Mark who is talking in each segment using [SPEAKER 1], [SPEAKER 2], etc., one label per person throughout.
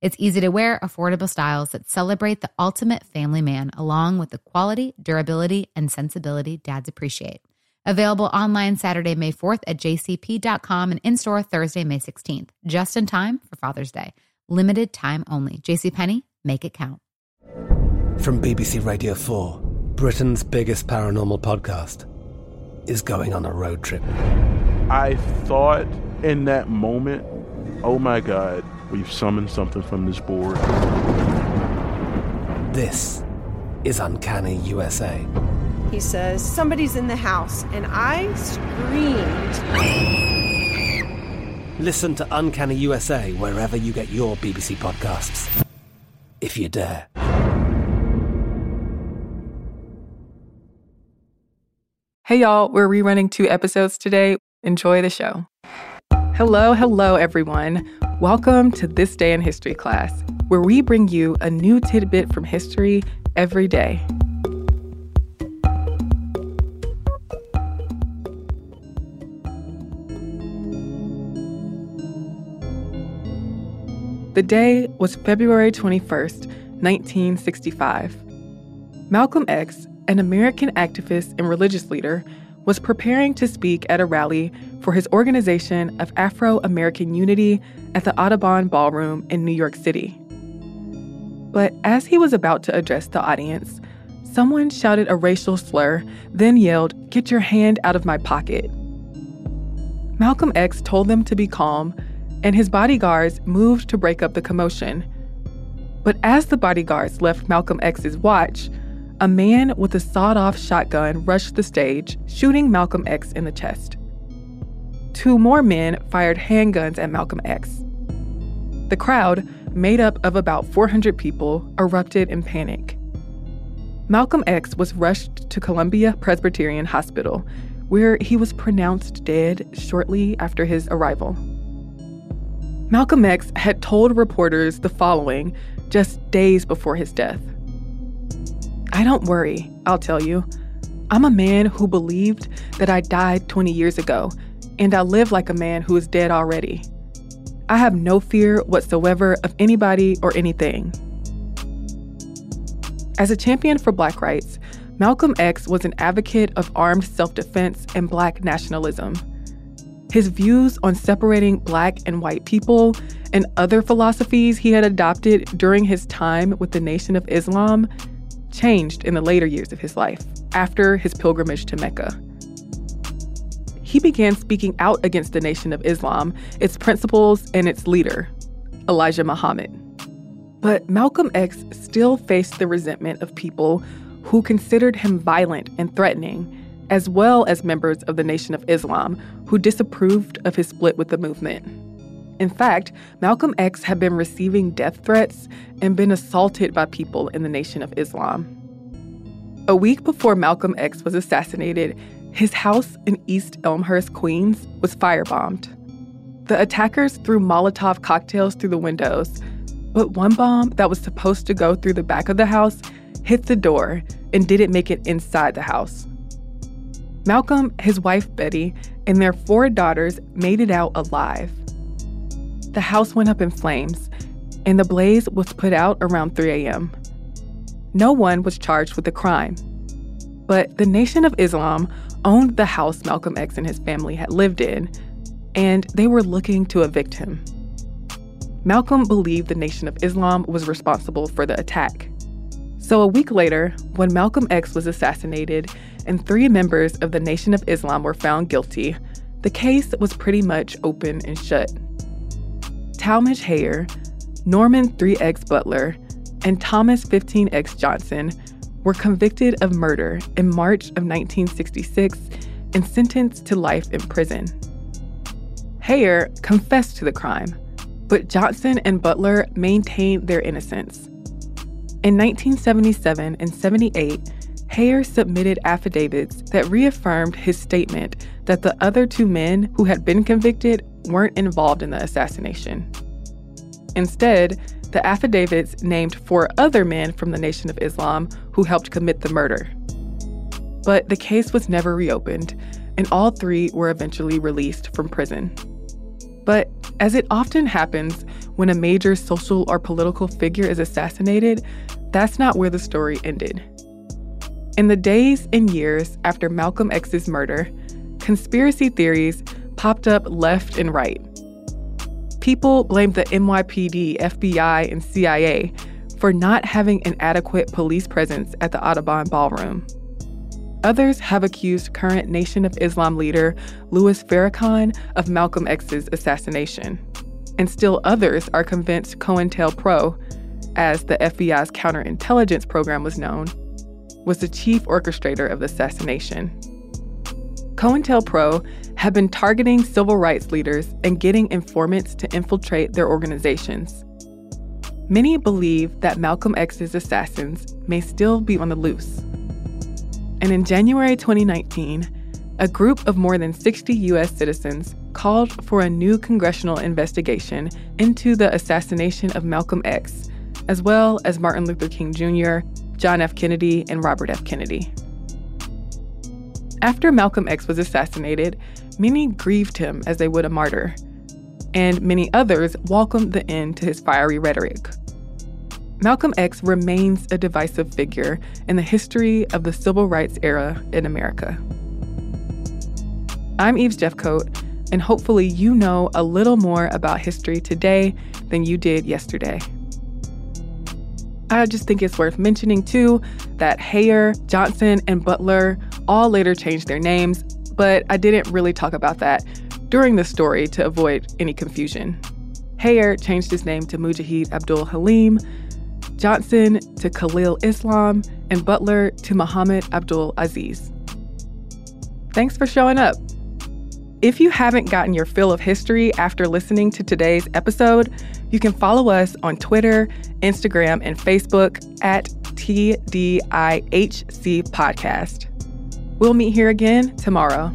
[SPEAKER 1] It's easy to wear, affordable styles that celebrate the ultimate family man, along with the quality, durability, and sensibility dads appreciate. Available online Saturday, May 4th at jcp.com and in store Thursday, May 16th, just in time for Father's Day. Limited time only. JCPenney, make it count.
[SPEAKER 2] From BBC Radio 4, Britain's biggest paranormal podcast is going on a road trip.
[SPEAKER 3] I thought in that moment, oh my God. We've summoned something from this board.
[SPEAKER 2] This is Uncanny USA.
[SPEAKER 4] He says, Somebody's in the house, and I screamed.
[SPEAKER 2] Listen to Uncanny USA wherever you get your BBC podcasts, if you dare.
[SPEAKER 5] Hey, y'all, we're rerunning two episodes today. Enjoy the show. Hello, hello, everyone. Welcome to This Day in History class, where we bring you a new tidbit from history every day. The day was February 21st, 1965. Malcolm X, an American activist and religious leader, was preparing to speak at a rally for his organization of Afro American Unity at the Audubon Ballroom in New York City. But as he was about to address the audience, someone shouted a racial slur, then yelled, Get your hand out of my pocket. Malcolm X told them to be calm, and his bodyguards moved to break up the commotion. But as the bodyguards left Malcolm X's watch, a man with a sawed off shotgun rushed the stage, shooting Malcolm X in the chest. Two more men fired handguns at Malcolm X. The crowd, made up of about 400 people, erupted in panic. Malcolm X was rushed to Columbia Presbyterian Hospital, where he was pronounced dead shortly after his arrival. Malcolm X had told reporters the following just days before his death I don't worry, I'll tell you. I'm a man who believed that I died 20 years ago, and I live like a man who is dead already. I have no fear whatsoever of anybody or anything. As a champion for black rights, Malcolm X was an advocate of armed self defense and black nationalism. His views on separating black and white people and other philosophies he had adopted during his time with the Nation of Islam changed in the later years of his life, after his pilgrimage to Mecca. He began speaking out against the Nation of Islam, its principles, and its leader, Elijah Muhammad. But Malcolm X still faced the resentment of people who considered him violent and threatening, as well as members of the Nation of Islam who disapproved of his split with the movement. In fact, Malcolm X had been receiving death threats and been assaulted by people in the Nation of Islam. A week before Malcolm X was assassinated, his house in East Elmhurst, Queens, was firebombed. The attackers threw Molotov cocktails through the windows, but one bomb that was supposed to go through the back of the house hit the door and didn't make it inside the house. Malcolm, his wife Betty, and their four daughters made it out alive. The house went up in flames, and the blaze was put out around 3 a.m. No one was charged with the crime. But the Nation of Islam owned the house Malcolm X and his family had lived in, and they were looking to evict him. Malcolm believed the Nation of Islam was responsible for the attack. So a week later, when Malcolm X was assassinated and three members of the Nation of Islam were found guilty, the case was pretty much open and shut. Talmadge Hayer, Norman 3X Butler, and Thomas 15X Johnson were convicted of murder in March of 1966 and sentenced to life in prison. Hayer confessed to the crime, but Johnson and Butler maintained their innocence. In 1977 and 78, Hayer submitted affidavits that reaffirmed his statement that the other two men who had been convicted weren't involved in the assassination. Instead, the affidavits named four other men from the Nation of Islam who helped commit the murder. But the case was never reopened, and all three were eventually released from prison. But as it often happens when a major social or political figure is assassinated, that's not where the story ended. In the days and years after Malcolm X's murder, conspiracy theories popped up left and right. People blamed the NYPD, FBI, and CIA for not having an adequate police presence at the Audubon Ballroom. Others have accused current Nation of Islam leader Louis Farrakhan of Malcolm X's assassination. And still others are convinced COINTELPRO, as the FBI's counterintelligence program was known, was the chief orchestrator of the assassination. COINTELPRO had been targeting civil rights leaders and getting informants to infiltrate their organizations. Many believe that Malcolm X's assassins may still be on the loose. And in January 2019, a group of more than 60 U.S. citizens called for a new congressional investigation into the assassination of Malcolm X, as well as Martin Luther King Jr., John F. Kennedy, and Robert F. Kennedy. After Malcolm X was assassinated, many grieved him as they would a martyr, and many others welcomed the end to his fiery rhetoric. Malcolm X remains a divisive figure in the history of the civil rights era in America. I'm Eves Jeffcoat, and hopefully you know a little more about history today than you did yesterday. I just think it's worth mentioning too that Hayer, Johnson, and Butler all later changed their names, but I didn't really talk about that during the story to avoid any confusion. Hayer changed his name to Mujahid Abdul Halim, Johnson to Khalil Islam, and Butler to Muhammad Abdul Aziz. Thanks for showing up. If you haven't gotten your fill of history after listening to today's episode, you can follow us on Twitter, Instagram, and Facebook at TDIHC Podcast. We'll meet here again tomorrow.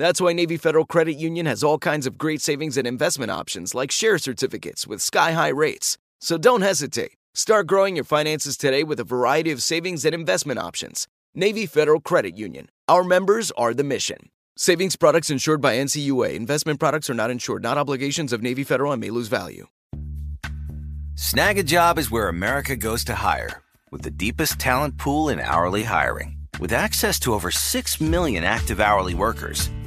[SPEAKER 6] That's why Navy Federal Credit Union has all kinds of great savings and investment options like share certificates with sky high rates. So don't hesitate. Start growing your finances today with a variety of savings and investment options. Navy Federal Credit Union. Our members are the mission. Savings products insured by NCUA. Investment products are not insured, not obligations of Navy Federal and may lose value.
[SPEAKER 7] Snagajob is where America goes to hire, with the deepest talent pool in hourly hiring. With access to over 6 million active hourly workers,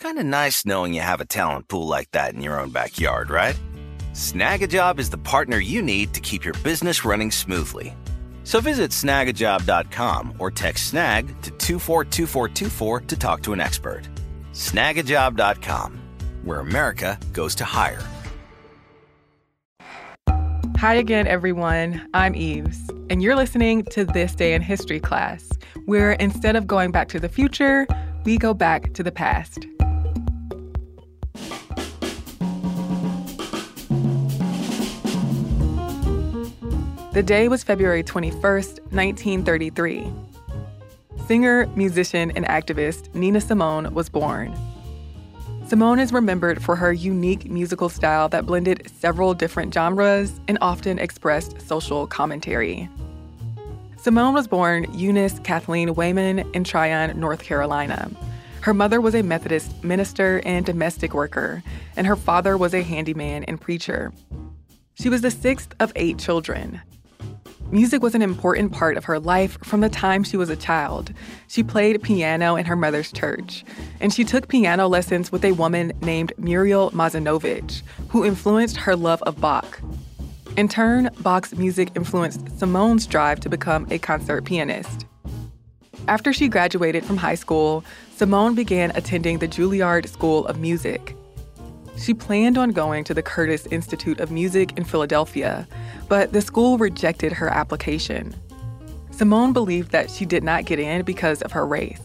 [SPEAKER 7] Kind of nice knowing you have a talent pool like that in your own backyard, right? Snagajob is the partner you need to keep your business running smoothly. So visit snagajob.com or text snag to 242424 to talk to an expert. Snagajob.com, where America goes to hire.
[SPEAKER 5] Hi again, everyone. I'm Eves, and you're listening to This Day in History class, where instead of going back to the future, we go back to the past. The day was February 21st, 1933. Singer, musician, and activist Nina Simone was born. Simone is remembered for her unique musical style that blended several different genres and often expressed social commentary. Simone was born Eunice Kathleen Wayman in Tryon, North Carolina. Her mother was a Methodist minister and domestic worker, and her father was a handyman and preacher. She was the sixth of eight children. Music was an important part of her life from the time she was a child. She played piano in her mother's church, and she took piano lessons with a woman named Muriel Mazzanovich, who influenced her love of Bach. In turn, Bach's music influenced Simone's drive to become a concert pianist. After she graduated from high school, Simone began attending the Juilliard School of Music. She planned on going to the Curtis Institute of Music in Philadelphia, but the school rejected her application. Simone believed that she did not get in because of her race.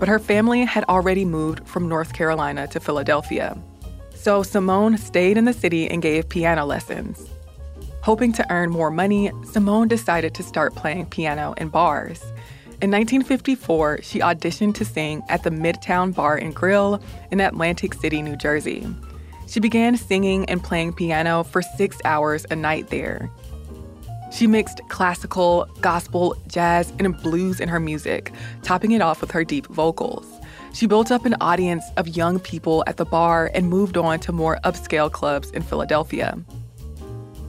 [SPEAKER 5] But her family had already moved from North Carolina to Philadelphia. So Simone stayed in the city and gave piano lessons. Hoping to earn more money, Simone decided to start playing piano in bars. In 1954, she auditioned to sing at the Midtown Bar and Grill in Atlantic City, New Jersey. She began singing and playing piano for six hours a night there. She mixed classical, gospel, jazz, and blues in her music, topping it off with her deep vocals. She built up an audience of young people at the bar and moved on to more upscale clubs in Philadelphia.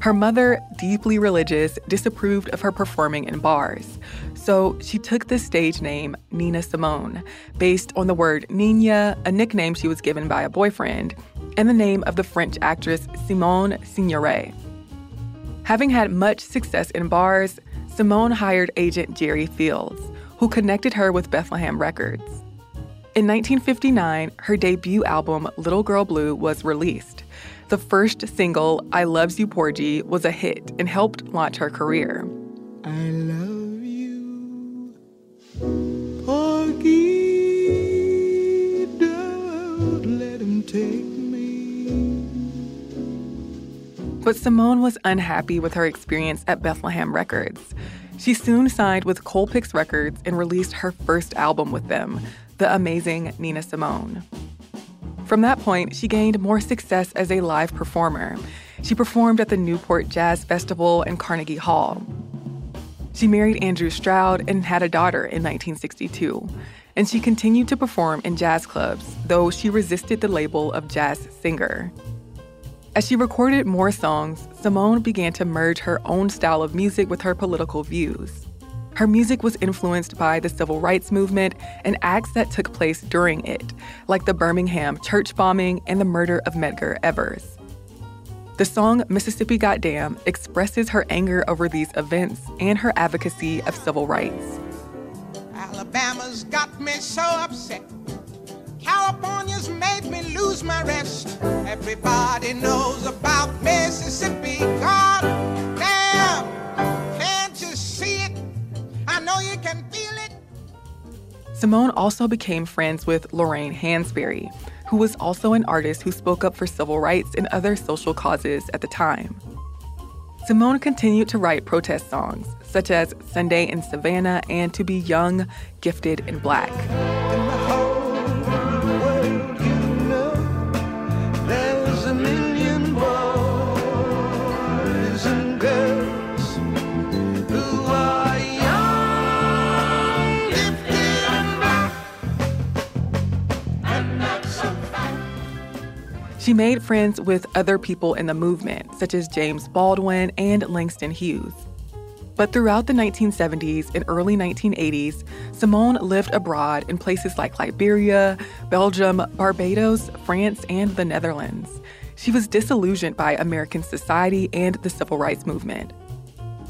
[SPEAKER 5] Her mother, deeply religious, disapproved of her performing in bars. So she took the stage name Nina Simone, based on the word Nina, a nickname she was given by a boyfriend, and the name of the French actress Simone Signoret. Having had much success in bars, Simone hired agent Jerry Fields, who connected her with Bethlehem Records. In 1959, her debut album, Little Girl Blue, was released. The first single, I Loves You Porgy, was a hit and helped launch her career.
[SPEAKER 8] I love you, Porgy. Don't let him take
[SPEAKER 5] But Simone was unhappy with her experience at Bethlehem Records. She soon signed with Colpix Records and released her first album with them, The Amazing Nina Simone. From that point, she gained more success as a live performer. She performed at the Newport Jazz Festival and Carnegie Hall. She married Andrew Stroud and had a daughter in 1962. And she continued to perform in jazz clubs, though she resisted the label of jazz singer. As she recorded more songs, Simone began to merge her own style of music with her political views. Her music was influenced by the civil rights movement and acts that took place during it, like the Birmingham church bombing and the murder of Medgar Evers. The song Mississippi Goddam expresses her anger over these events and her advocacy of civil rights.
[SPEAKER 8] Alabama's got me so upset. California's made me lose my rest. Everybody knows about Mississippi. God
[SPEAKER 5] Simone also became friends with Lorraine Hansberry, who was also an artist who spoke up for civil rights and other social causes at the time. Simone continued to write protest songs, such as Sunday in Savannah and To Be Young, Gifted, and Black. She made friends with other people in the movement, such as James Baldwin and Langston Hughes. But throughout the 1970s and early 1980s, Simone lived abroad in places like Liberia, Belgium, Barbados, France, and the Netherlands. She was disillusioned by American society and the civil rights movement.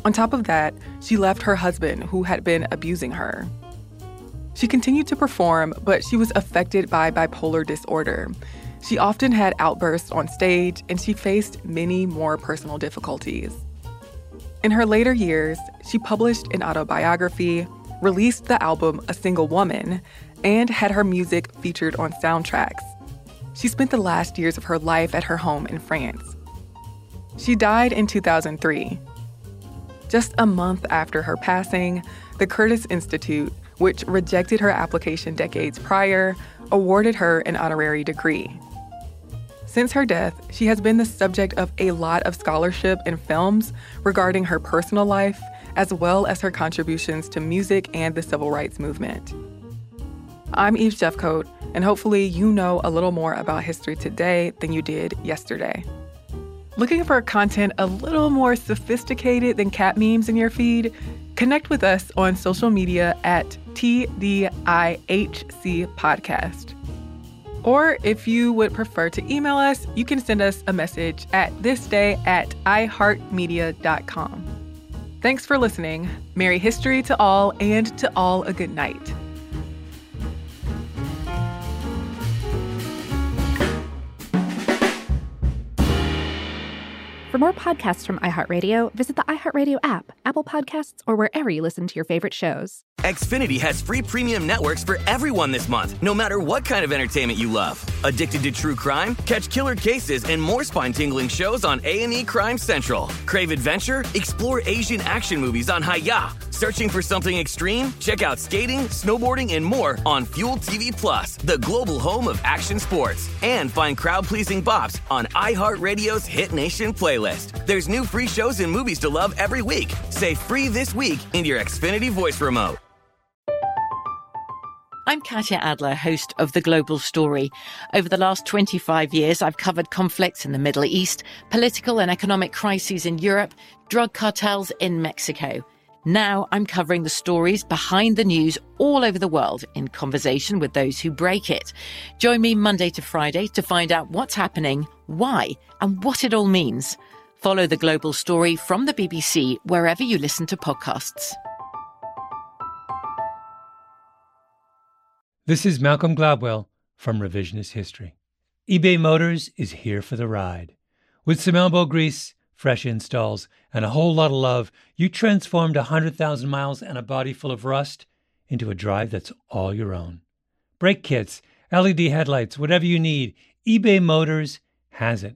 [SPEAKER 5] On top of that, she left her husband, who had been abusing her. She continued to perform, but she was affected by bipolar disorder. She often had outbursts on stage, and she faced many more personal difficulties. In her later years, she published an autobiography, released the album A Single Woman, and had her music featured on soundtracks. She spent the last years of her life at her home in France. She died in 2003. Just a month after her passing, the Curtis Institute, which rejected her application decades prior, awarded her an honorary degree. Since her death, she has been the subject of a lot of scholarship and films regarding her personal life, as well as her contributions to music and the civil rights movement. I'm Eves Jeffcoat, and hopefully you know a little more about history today than you did yesterday. Looking for content a little more sophisticated than cat memes in your feed? Connect with us on social media at TDIHC Podcast. Or if you would prefer to email us, you can send us a message at thisday at iheartmedia.com. Thanks for listening. Merry history to all, and to all a good night.
[SPEAKER 9] For more podcasts from iHeartRadio, visit the iHeartRadio app, Apple Podcasts, or wherever you listen to your favorite shows.
[SPEAKER 10] Xfinity has free premium networks for everyone this month, no matter what kind of entertainment you love. Addicted to true crime? Catch killer cases and more spine-tingling shows on A&E Crime Central. Crave adventure? Explore Asian action movies on Hi-YAH. Searching for something extreme? Check out skating, snowboarding, and more on Fuel TV Plus, the global home of action sports. And find crowd-pleasing bops on iHeartRadio's Hit Nation playlist. There's new free shows and movies to love every week. Say free this week in your Xfinity voice remote.
[SPEAKER 11] I'm Katya Adler, host of The Global Story. Over the last 25 years, I've covered conflicts in the Middle East, political and economic crises in Europe, drug cartels in Mexico. Now I'm covering the stories behind the news all over the world in conversation with those who break it. Join me Monday to Friday to find out what's happening, why, and what it all means. Follow The Global Story from the BBC wherever you listen to podcasts.
[SPEAKER 12] This is Malcolm Gladwell from Revisionist History. eBay Motors is here for the ride. With some elbow grease, fresh installs, and a whole lot of love, you transformed 100,000 miles and a body full of rust into a drive that's all your own. Brake kits, LED headlights, whatever you need, eBay Motors has it.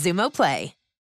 [SPEAKER 13] Xumo Play.